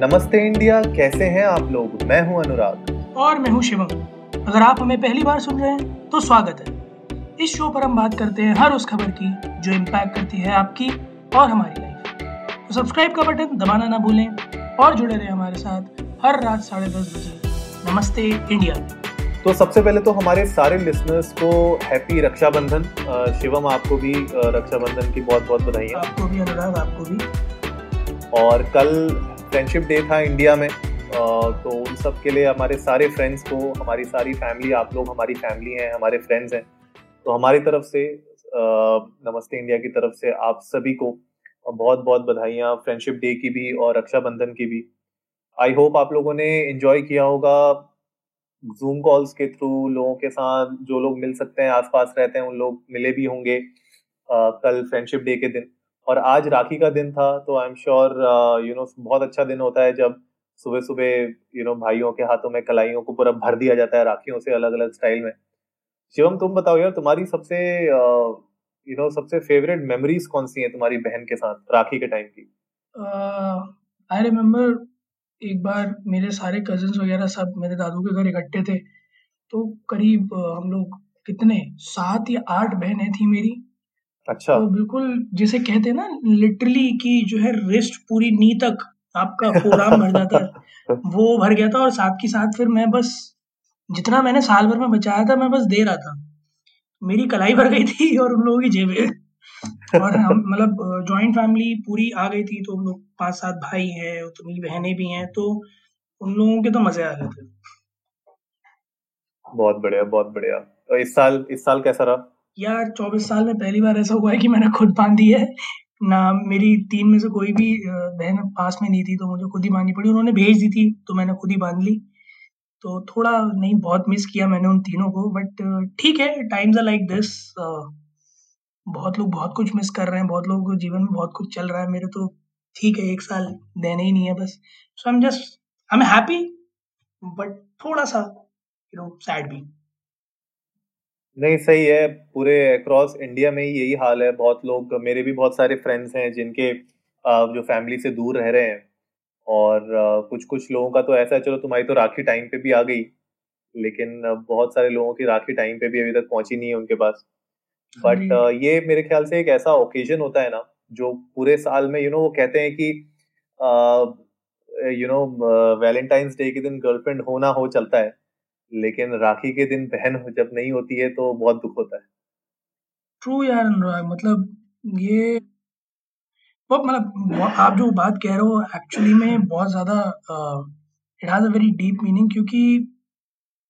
नमस्ते इंडिया कैसे हैं आप लोग? मैं हूँ अनुराग। और मैं हूँ शिवम। अगर आप हमें पहली बार सुन रहे हैं तो स्वागत है। इस शो पर हम बात करते हैं हर उस खबर की जो इम्पैक्ट करती है आपकी और हमारी लाइफ तो सब्सक्राइब का बटन दबाना ना भूलें और जुड़े रहे हमारे साथ हर रात साढ़े दस बजे। नमस्ते इंडिया। तो सबसे पहले तो हमारे सारे लिसनर्स को हैप्पी रक्षाबंधन। शिवम आपको भी रक्षाबंधन की बहुत बहुत बधाई आपको भी अनुराग आपको भी। और कल फ्रेंडशिप डे था इंडिया में। तो उन सब के लिए हमारे सारे फ्रेंड्स को, हमारी सारी फैमिली आप लोग, हमारी फैमिली हैं, हमारे फ्रेंड्स हैं। तो हमारी तरफ़ से नमस्ते इंडिया की तरफ़ से आप सभी को बहुत बहुत बधाइयाँ फ्रेंडशिप डे की भी और रक्षाबंधन की भी। आई होप आप लोगों ने एंजॉय किया होगा जूम कॉल्स के थ्रू लोगों के साथ जो लोग मिल सकते हैं, आसपास रहते हैं, उन लोग मिले भी होंगे कल फ्रेंडशिप डे के दिन। और आज राखी का दिन था तो I am sure you know बहुत अच्छा दिन होता है जब सुबह सुबह यू नो भाइयों के हाथों में कलाइयों को पूरा भर दिया जाता है राखियों से अलग अलग स्टाइल में। शिवम तुम बताओ यार तुम्हारी सबसे you uh, no you know, सबसे फेवरेट मेमोरीज कौन सी हैं तुम्हारी बहन के साथ राखी के टाइम की? आई uh, रिमेम्बर एक बार मेरे सारे कजिन्स वगैरह सब मेरे दादू के घर इकट्ठे थे तो करीब अ, हम लोग कितने सात या आठ बहनें थी मेरी। अच्छा। तो बिल्कुल जिसे कहते हैं ना लिटरली कि जो है रिस्ट पूरी नी तक आपका फोराम भर जाता है वो भर गया था और साथ के साथ फिर मैं बस जितना मैंने साल भर में बचाया था मैं बस दे रहा था। मेरी कलाई भर गई थी और उन लोगों की जेबें और हम मतलब जॉइंट फैमिली पूरी आ गई थी तो हम लोग पाँच सात भाई हैं तो मेरी बहनें भी हैं तो उन लोगों के तो मज़े आ गए थे। बहुत बढ़िया बहुत बढ़िया। तो इस साल इस साल कैसा रहा? यार, चौबीस साल में पहली बार ऐसा हुआ है कि मैंने खुद बांधी है। ना मेरी तीन में से कोई भी बहन पास में नहीं थी तो मुझे खुद ही बांधनी पड़ी। उन्होंने भेज दी थी तो मैंने खुद ही बाँध ली। तो थोड़ा नहीं, बहुत मिस किया मैंने उन तीनों को बट ठीक है टाइम्स आर लाइक दिस बहुत लोग बहुत कुछ मिस कर रहे हैं, बहुत लोगों को जीवन में बहुत कुछ चल रहा है। मेरे तो ठीक है, एक साल देने ही नहीं है बस। So I am just I am happy but थोड़ा सा यू नो सैड भी। नहीं सही है। पूरे अक्रॉस इंडिया में ही यही हाल है। बहुत लोग मेरे भी बहुत सारे फ्रेंड्स हैं जिनके जो फैमिली से दूर रह रहे हैं। और कुछ कुछ लोगों का तो ऐसा है चलो तुम्हारी तो राखी टाइम पे भी आ गई। लेकिन बहुत सारे लोगों की राखी टाइम पे भी अभी तक पहुँची नहीं है उनके पास। बट ये मेरे ख्याल से एक ऐसा ओकेजन होता है ना जो पूरे साल में यू you नो know, वो कहते हैं कि यू नो वैलेंटाइंस डे के दिन गर्लफ्रेंड हो ना हो चलता है। लेकिन राखी के दिन बहन जब नहीं होती है तो बहुत दुख होता है। ट्रू यार अनुराग मतलब ये वो मतलब आप जो बात कह रहे हो एक्चुअली में बहुत ज़्यादा it has a very deep meaning क्योंकि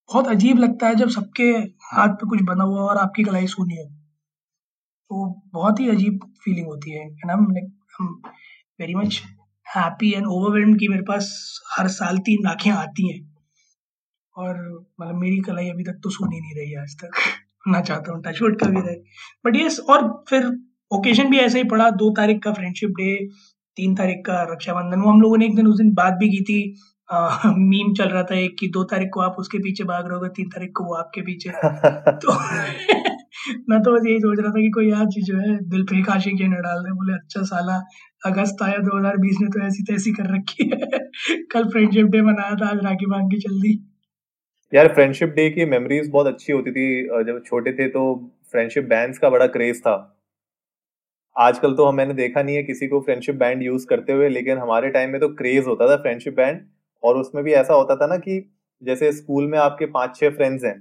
बहुत अजीब लगता है जब सबके हाथ पे कुछ बना हुआ और आपकी कलाई सूनी हो। तो बहुत ही अजीब फीलिंग होती है and I am very much happy and overwhelmed कि मेरे पास हर साल तीन राखियाँ आती हैं। और मतलब मेरी कलाई अभी तक तो सूनी नहीं रही आज तक। ना चाहता हूँ टचवुड का भी रहे। बट यस और फिर ओकेजन भी ऐसे ही पड़ा। दो तारीख का फ्रेंडशिप डे तीन तारीख का रक्षाबंधन। वो हम लोगों ने एक दिन उस दिन बात भी की थी। मीम चल रहा था एक कि दो तारीख को आप उसके पीछे भाग रहे होगे तीन तारीख को वो आपके पीछे। तो मैं तो बस यही सोच रहा था कि कोई आज जो है दिल पे एक आशिक ये न डाल दे। बोले अच्छा साला अगस्त आया 2020 में तो ऐसी तैसी कर रखी है। कल फ्रेंडशिप डे मनाया था आज राखी बाँध के चल दी। यार फ्रेंडशिप डे की मेमोरीज बहुत अच्छी होती थी। जब छोटे थे तो फ्रेंडशिप बैंड्स का बड़ा क्रेज था। आजकल तो हम मैंने देखा नहीं है किसी को फ्रेंडशिप बैंड यूज़ करते हुए, लेकिन हमारे टाइम में तो क्रेज होता था फ्रेंडशिप बैंड और उसमें भी ऐसा होता था ना कि जैसे स्कूल में आपके पाँच छह फ्रेंड्स हैं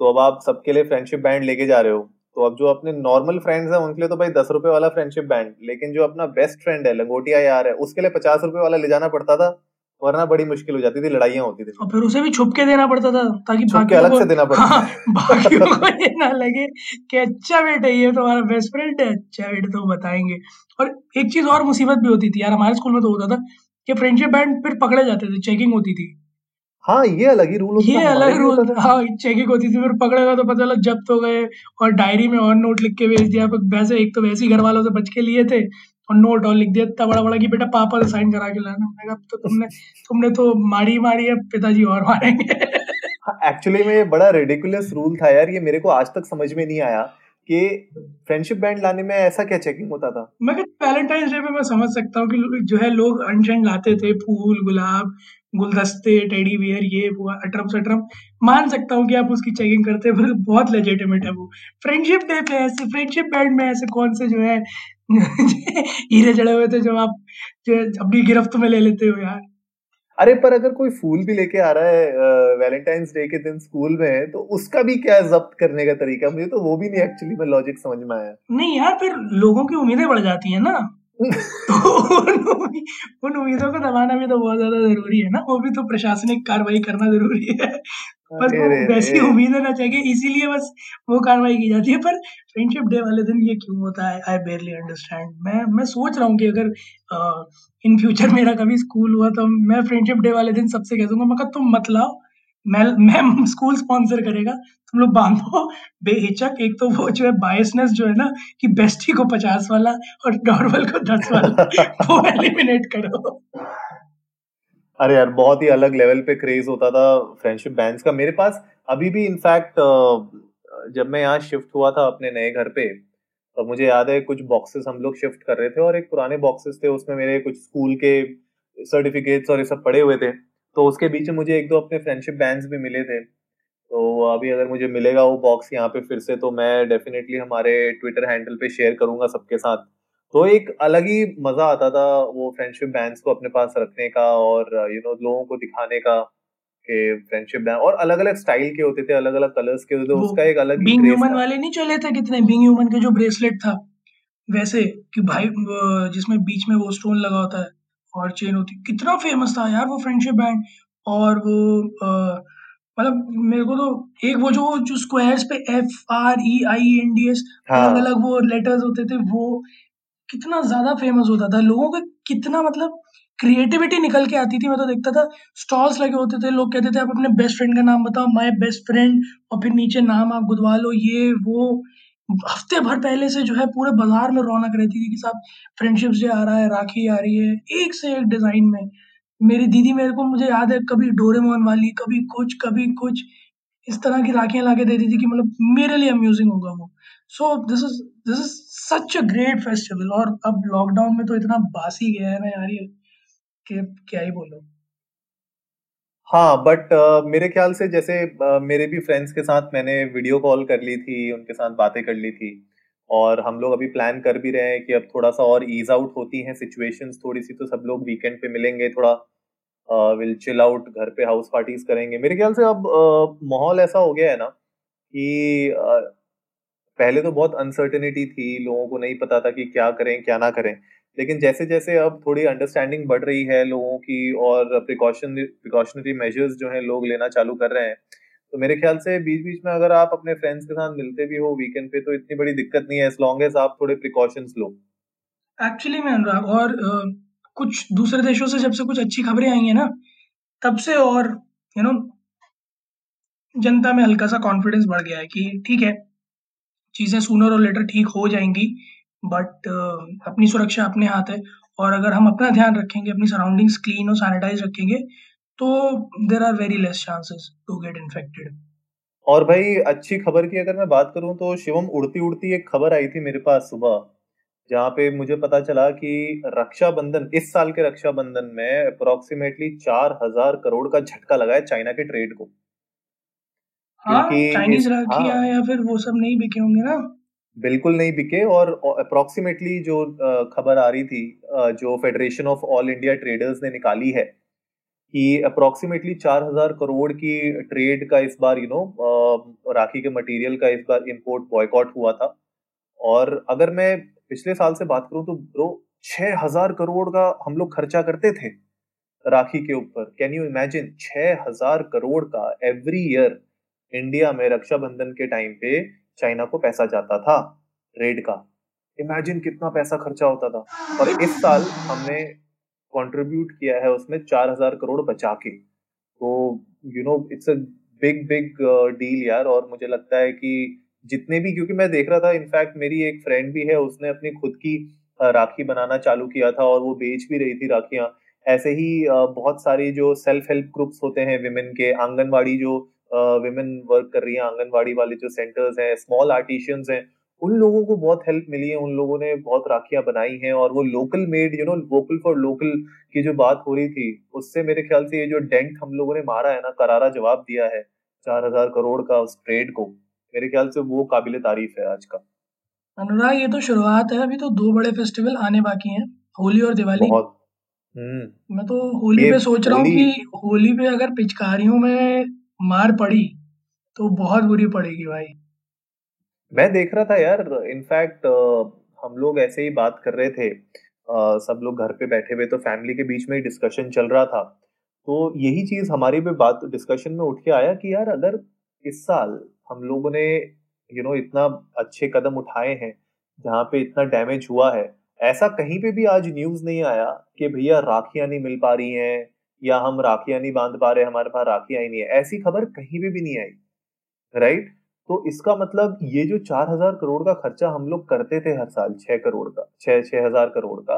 तो अब आप सबके लिए फ्रेंडशिप बैंड लेके जा रहे हो। तो अब जो अपने नॉर्मल फ्रेंड्स हैं, उनके लिए तो भाई दस रुपए वाला फ्रेंडशिप बैंड लेकिन जो अपना बेस्ट फ्रेंड है, लंगोटिया यार है, उसके लिए पचास रुपए वाला ले जाना पड़ता था। वरना बड़ी मुश्किल हो जाती थी लड़ाइयाँ होती थी। और फिर उसे भी छुप के देना पड़ता था ताकि छुप के अलग से देना पड़ता हाँ बाकियों को ये ना लगे कि अच्छा बेटा ये तुम्हारा बेस्ट फ्रेंड है अच्छा बेटा तो बताएँगे। और एक चीज़ और मुसीबत भी होती थी यार हमारे स्कूल में तो होता था कि फ्रेंडशिप बैंड फिर पकड़े जाते थे चेकिंग होती थी। हाँ ये अलग ही रूल ये अलग रूल हाँ चेकिंग होती थी फिर पकड़ेगा तो पता चला जब्त हो गए और डायरी में और नोट लिख के भेज दिया वैसे एक तो वैसे ही घर वालों से बच के लिए थे और नोट और लिख दिया इतना बड़ा बड़ा कि बेटा पापा से साइन करा के लाना। मैंने कहा तो तुमने तुमने तो मारी मारी है पिताजी और मारेंगे। हाँ एक्चुअली में ये बड़ा रेडिकुलस रूल था यार ये मेरे को आज तक समझ में नहीं आया कि फ्रेंडशिप बैंड लाने में ऐसा क्या चेकिंग होता था। मैं वैलेंटाइंस डे पे मैं समझ सकता हूँ कि जो है लोग अनशंड लाते थे फूल गुलाब गुलदस्ते टेडी बियर ये वो अटरम सटरम। मान सकता हूँ कि आप उसकी चेकिंग करते हैं बहुत लेजिटिमेट है वो। फ्रेंडशिप डे पे ऐसे फ्रेंडशिप बैंड में ऐसे कौन से जो है हीरे जड़े हुए थे जो आप अपनी गिरफ्त में ले लेते हो यार। अरे पर अगर कोई फूल भी लेके आ रहा है वैलेंटाइंस डे के दिन स्कूल में तो उसका भी क्या जब्त करने का तरीका? मुझे तो वो भी नहीं एक्चुअली में लॉजिक समझ में आया। नहीं यार फिर लोगों की उम्मीदें बढ़ जाती है ना। तो उन उम्मीदों को दबाना भी तो बहुत ज़्यादा ज़रूरी है ना। वो भी तो प्रशासनिक कार्रवाई करना ज़रूरी है। पर वो वैसी उम्मीदें ना चाहिए इसीलिए बस वो कार्रवाई की जाती है। पर फ्रेंडशिप डे वाले दिन ये क्यों होता है? आई बेरली अंडरस्टैंड मैं मैं सोच रहा हूँ कि अगर इन फ्यूचर मेरा कभी स्कूल हुआ तो मैं फ्रेंडशिप डे वाले दिन सबसे कह दूँगा मैं तुम मत लाओ। मैं मैं स्कूल स्पॉन्सर करेगा। तुम लोग बांधो। बेहिचक एक तो वो जो है बायसनेस जो है ना कि बेस्टी को पचास वाला और नॉर्मल को दस वाला वो एलिमिनेट करो। अरे यार, बहुत ही अलग लेवल पे क्रेज होता था फ्रेंडशिप बैंड्स का। मेरे पास अभी भी इनफैक्ट जब मैं यहाँ शिफ्ट हुआ था अपने नए घर पे तो मुझे याद है कुछ बॉक्सेस हम लोग शिफ्ट कर रहे थे और एक पुराने बॉक्सेस थे, उसमें मेरे कुछ स्कूल के सर्टिफिकेट्स और ये सब पड़े हुए थे। तो उसके बीच में मुझे एक दो अपने फ्रेंडशिप बैंड्स भी मिले थे। तो अभी अगर मुझे मिलेगा वो बॉक्स यहाँ पे फिर से तो मैं डेफिनेटली हमारे ट्विटर हैंडल पे शेयर करूँगा सबके साथ। तो एक अलग ही मज़ा आता था वो फ्रेंडशिप बैंड्स को अपने पास रखने का और यू नो लोगों को दिखाने का के फ्रेंडशिप बैंड और अलग अलग स्टाइल के होते थे अलग अलग कलर्स के होते थे उसका एक अलग बीइंग ह्यूमन वाले नहीं चले थे कितने? बीइंग ह्यूमन के जो ब्रेसलेट था वैसे कि भाई जिसमें बीच में वो स्टोन लगा होता है और चेन होती कितना फ़ेमस था यार वो फ्रेंडशिप बैंड और वो मतलब मेरे को तो एक वो जो जो स्क्वायर्स पे F R I E N D S अलग अलग वो लेटर्स होते थे वो कितना ज़्यादा फ़ेमस होता था। लोगों का कितना मतलब क्रिएटिविटी निकल के आती थी। मैं तो देखता था स्टॉल्स लगे होते थे। लोग कहते थे, आप अपने बेस्ट फ्रेंड का नाम बताओ। माय बेस्ट फ्रेंड और फिर नीचे नाम आप गुदवा लो। ये, वो। हफ़्ते भर पहले से जो है पूरे बाज़ार में रौनक रहती थी कि साहब फ्रेंडशिप डे आ रहा है, राखी आ रही है। एक से एक डिज़ाइन में। मेरी दीदी मेरे को, मुझे याद है, कभी डोरेमोन वाली, कभी कुछ कभी कुछ। इस तरह की राखियाँ लाके देती थी कि मतलब मेरे लिए अम्यूजिंग होगा वो। So this is this is such a great festival और अब लॉकडाउन में तो इतना बासी गया है ना यार ये कि क्या ही बोलो। हाँ बट uh, मेरे ख्याल से जैसे uh, मेरे भी फ्रेंड्स के साथ मैंने वीडियो कॉल कर ली थी उनके साथ बातें कर ली थी और हम लोग अभी प्लान कर भी रहे हैं कि अब थोड़ा सा और ईज आउट होती हैं सिचुएशंस थोड़ी सी तो सब लोग वीकेंड पे मिलेंगे थोड़ा विल चिल आउट घर पे हाउस पार्टीज़ करेंगे। मेरे ख्याल से अब माहौल ऐसा हो गया है ना कि पहले तो बहुत अनसर्टेनिटी थी लोगों को नहीं पता था कि क्या करें क्या ना करें। लेकिन जैसे जैसे अब थोड़ी अंडरस्टैंडिंग बढ़ रही है लोगों की और प्रिकॉशन प्रिकॉशनरी मेजर्स जो है लोग लेना चालू कर रहे हैं। तो मेरे ख्याल से बीच बीच में अगर आप अपने फ्रेंड्स के साथ मिलते भी हो वीकेंड पे तो इतनी बड़ी दिक्कत नहीं है एज लॉन्ग एज आप थोड़े प्रिकॉशंस लो। एक्चुअली मैं अनुराग और uh, कुछ दूसरे देशों से जब से कुछ अच्छी खबरें आई हैं ना तब से और यू नो जनता में हल्का सा कॉन्फिडेंस बढ़ गया है कि ठीक है चीज़ें सूनर और लेटर ठीक हो जाएँगी बट uh, अपनी सुरक्षा अपने हाथ है। और अगर हम अपना ध्यान रखेंगे अपनी सराउंडिंग्स क्लीन और सैनिटाइज रखेंगे तो there are very less chances to get infected और भाई अच्छी खबर की अगर मैं बात करूँ तो शिवम उड़ती उड़ती एक खबर आई थी मेरे पास सुबह। जहाँ पे मुझे पता चला कि रक्षाबंधन इस साल के रक्षाबंधन में अप्रोक्सीमेटली चार हज़ार करोड़ का झटका लगा है चाइना के ट्रेड को। हाँ, चाइनीज़ राखियाँ हाँ, या फिर वो सब नहीं बिके होंगे ना? बिल्कुल नहीं बिके और अप्रोक्सीमेटली जो खबर आ रही थी जो federation of all India traders ने निकाली है कि अप्रोक्सीमेटली चार हज़ार करोड़ की ट्रेड का इस बार यू नो राखी के मटेरियल का इस बार इंपोर्ट बॉयकॉट हुआ था। और अगर मैं पिछले साल से बात करूँ तो ब्रो छह हज़ार करोड़ का हम लोग खर्चा करते थे राखी के ऊपर। कैन यू इमेजिन छह हज़ार करोड़ का एवरी ईयर इंडिया में रक्षाबंधन के टाइम पे चाइना को पैसा जाता था ट्रेड का। इमेजिन कितना पैसा खर्चा होता था। और इस साल हमने कंट्रीब्यूट किया है उसमें चार हज़ार करोड़ बचा के। तो you know it's a big big deal यार। और मुझे लगता है कि जितने भी, क्योंकि मैं देख रहा था इनफैक्ट मेरी एक फ्रेंड भी है, उसने अपनी खुद की राखी बनाना चालू किया था और वो बेच भी रही थी राखियाँ। ऐसे ही बहुत सारी जो सेल्फ हेल्प ग्रुप्स होते हैं विमेन के, आंगनवाड़ी जो विमेन वर्क कर रही है, आंगनवाड़ी वाले जो सेंटर्स हैं स्मॉल आर्टिशियंस हैं, उन लोगों को बहुत हेल्प मिली है, उन लोगों ने बहुत राखियाँ बनाई हैं और वो local made you know vocal for local की जो बात हो रही थी, उससे मेरे ख्याल से ये जो डेंट हम लोगों ने मारा है ना, करारा जवाब दिया है, चार हज़ार करोड़ का उस ट्रेड को। मेरे ख्याल से वो काबिल तारीफ़ है आज का। अनुराग ये तो शुरुआत है। अभी तो दो बड़े फेस्टिवल आने बाकी हैं होली और दिवाली। बहुत। हम्म। मैं तो होली पे सोच रहा हूँ कि होली पे अगर पिचकारियों में मार पड़ी तो बहुत बुरी पड़ेगी भाई। मैं देख रहा था यार इनफैक्ट हम लोग ऐसे ही बात कर रहे थे। uh, सब लोग घर पे बैठे हुए तो फैमिली के बीच में ही डिस्कशन चल रहा था। तो यही चीज़ हमारी भी बात डिस्कशन में उठ के आया कि यार अगर इस साल हम लोगों ने यू नो इतना अच्छे कदम उठाए हैं, जहाँ पे इतना डैमेज हुआ है। ऐसा कहीं पे भी आज न्यूज़ नहीं आया कि भैया राखियाँ नहीं मिल पा रही हैं, या हम राखियाँ नहीं बाँध पा रहे, हमारे पास राखियाँ ही नहीं है। ऐसी खबर कहीं पे भी नहीं आई राइट तो इसका मतलब ये जो चार हज़ार करोड़ का खर्चा हम लोग करते थे हर साल, छह करोड़ का, छह छह हज़ार करोड़ का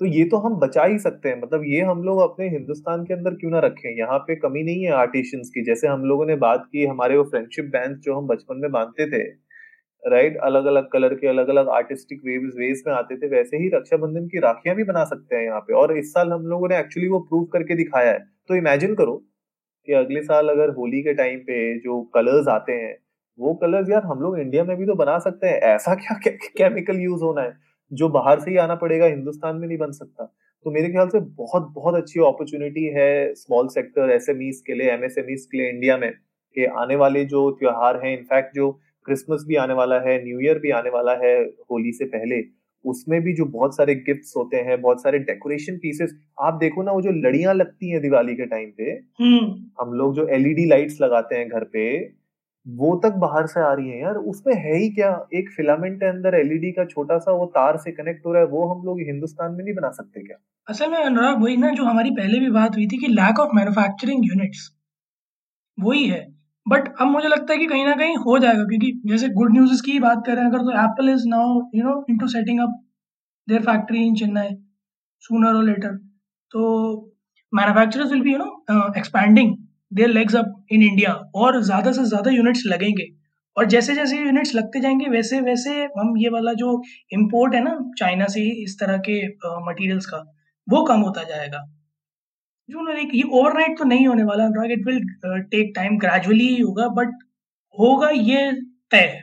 तो ये तो हम बचा ही सकते हैं। मतलब ये हम लोग अपने हिंदुस्तान के अंदर क्यों ना रखें? यहाँ पे कमी नहीं है आर्टिशियंस की। जैसे हम लोगों ने बात की, हमारे वो फ्रेंडशिप बैंड जो हम बचपन में बांधते थे राइट अलग अलग कलर के अलग अलग आर्टिस्टिक वेव्स वेज में आते थे, वैसे ही रक्षाबंधन की राखियाँ भी बना सकते हैं यहाँ पे। और इस साल हम लोगों ने एक्चुअली वो प्रूव करके दिखाया है। तो इमेजिन करो कि अगले साल अगर होली के टाइम पे जो कलर्स आते हैं, वो कलर्स यार हम लोग इंडिया में भी तो बना सकते हैं। ऐसा क्या केमिकल यूज़ होना है? जो बाहर से ही आना पड़ेगा हिंदुस्तान में नहीं बन सकता तो मेरे ख्याल से बहुत बहुत अच्छी अपॉर्चुनिटी है स्मॉल सेक्टर एस के लिए एमएसएमईज के लिए इंडिया में कि आने वाले जो त्योहार हैं इनफैक्ट जो क्रिसमस भी आने वाला है न्यू ईयर भी आने वाला है होली से पहले उसमें भी जो बहुत सारे गिफ्ट्स होते हैं बहुत सारे डेकोरेशन पीसेस आप देखो ना वो जो लड़ियाँ लगती हैं दिवाली के टाइम पे हम्म। हम लोग जो एलईडी लाइट्स लगाते हैं घर पे वो तक बाहर से आ रही है यार। उसमें है ही क्या? एक फिलामेंट है अंदर एलईडी का छोटा सा, वो तार से कनेक्ट हो रहा है। वो हम लोग हिंदुस्तान में नहीं बना सकते क्या? असल में अनुराग, वही ना जो हमारी पहले भी बात हुई थी कि लैक ऑफ़ मैन्युफैक्चरिंग यूनिट्स वही है। बट अब मुझे लगता है कि कहीं ना कहीं हो जाएगा, क्योंकि जैसे गुड न्यूज़ की बात करें, अगर तो Apple is now you know into setting up their factory in Chennai sooner or later तो manufacturers will be you know expanding their legs up in India और ज़्यादा से ज़्यादा यूनिट्स लगेंगे। और जैसे जैसे यूनिट्स लगते जाएँगे, वैसे वैसे हम ये वाला जो इम्पोर्ट है ना चाइना से इस तरह के मटेरियल्स का, वो कम होता जाएगा। जो ना ये ओवरनाइट तो नहीं होने वाला, Anurag it will take time gradually ही होगा बट होगा ये तय।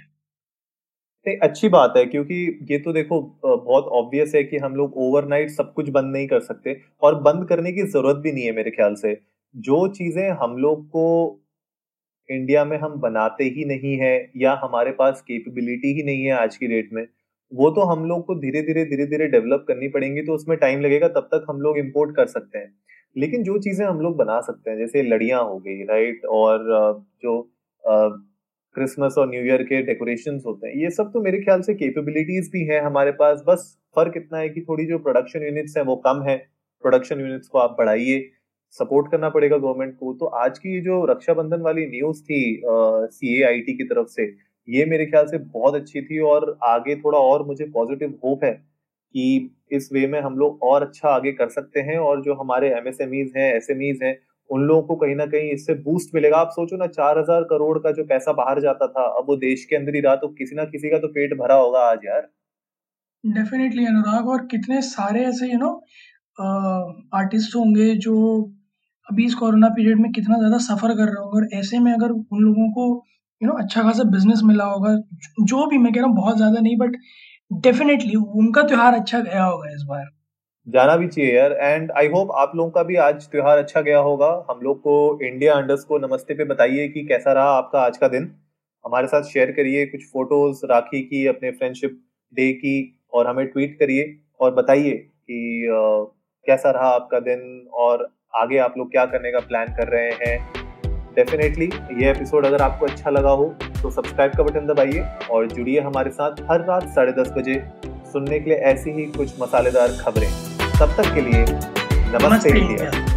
अच्छी बात है, क्योंकि ये तो देखो बहुत ऑब्वियस है कि हम लोग ओवरनाइट सब कुछ बंद नहीं कर सकते, और बंद करने की ज़रूरत भी नहीं है मेरे ख्याल से। जो चीज़ें हम लोग को इंडिया में हम बनाते ही नहीं है या हमारे पास कैपेबिलिटी ही नहीं है आज की डेट में, वो तो हम लोग को धीरे धीरे धीरे धीरे डेवलप करनी पड़ेंगी तो उसमें टाइम लगेगा, तब तक हम लोग इम्पोर्ट कर सकते हैं। लेकिन जो चीज़ें हम लोग बना सकते हैं, जैसे लड़ियाँ हो गई राइट और जो क्रिसमस और न्यू ईयर के डेकोरेशन होते हैं, ये सब तो मेरे ख्याल से कैपेबिलिटीज भी है हमारे पास। बस फ़र्क इतना है कि थोड़ी जो प्रोडक्शन यूनिट्स हैं वो कम है। प्रोडक्शन यूनिट्स को आप बढ़ाइए। सपोर्ट करना पड़ेगा गवर्नमेंट को। तो आज की जो रक्षाबंधन वाली न्यूज़ थी सी आई टी की तरफ़ से, ये मेरे ख्याल से बहुत अच्छी थी और आगे थोड़ा और मुझे पॉजिटिव होप है कि इस वे में हम लोग और अच्छा आगे कर सकते हैं और जो हमारे एमएसएमईज हैं एसएमईज हैं, उन लोगों को कहीं ना कहीं इससे बूस्ट मिलेगा। आप सोचो ना, चार हज़ार करोड़ का जो पैसा बाहर जाता था, अब वो देश के अंदर ही रहा तो किसी ना किसी का तो पेट भरा होगा आज यार। डेफिनेटली अनुराग, और कितने सारे ऐसे यू नो आर्टिस्ट होंगे जो अभी इस कोरोना पीरियड में कितना ज़्यादा सफ़र कर रहे होंगे और ऐसे में अगर उन लोगों को यू नो अच्छा खासा बिज़नेस मिला होगा जो भी मैं कह रहा हूँ बहुत ज़्यादा नहीं बट डेफिनेटली उनका त्योहार अच्छा गया होगा इस बार। जाना भी चाहिए यार। एंड आई होप आप लोगों का भी आज त्योहार अच्छा गया होगा। हम लोग को इंडिया अंडर्स को नमस्ते पे बताइए कि कैसा रहा आपका आज का दिन। हमारे साथ शेयर करिए कुछ फ़ोटोज़ राखी की अपने फ्रेंडशिप डे की और हमें ट्वीट करिए और बताइए कि uh, कैसा रहा आपका दिन और आगे आप लोग क्या करने का प्लान कर रहे हैं? डेफिनेटली ये एपिसोड अगर आपको अच्छा लगा हो तो सब्सक्राइब का बटन दबाइए और जुड़िए हमारे साथ हर रात साढ़े दस बजे सुनने के लिए ऐसी ही कुछ मसालेदार खबरें। तब तक के लिए नमस्ते इंडिया।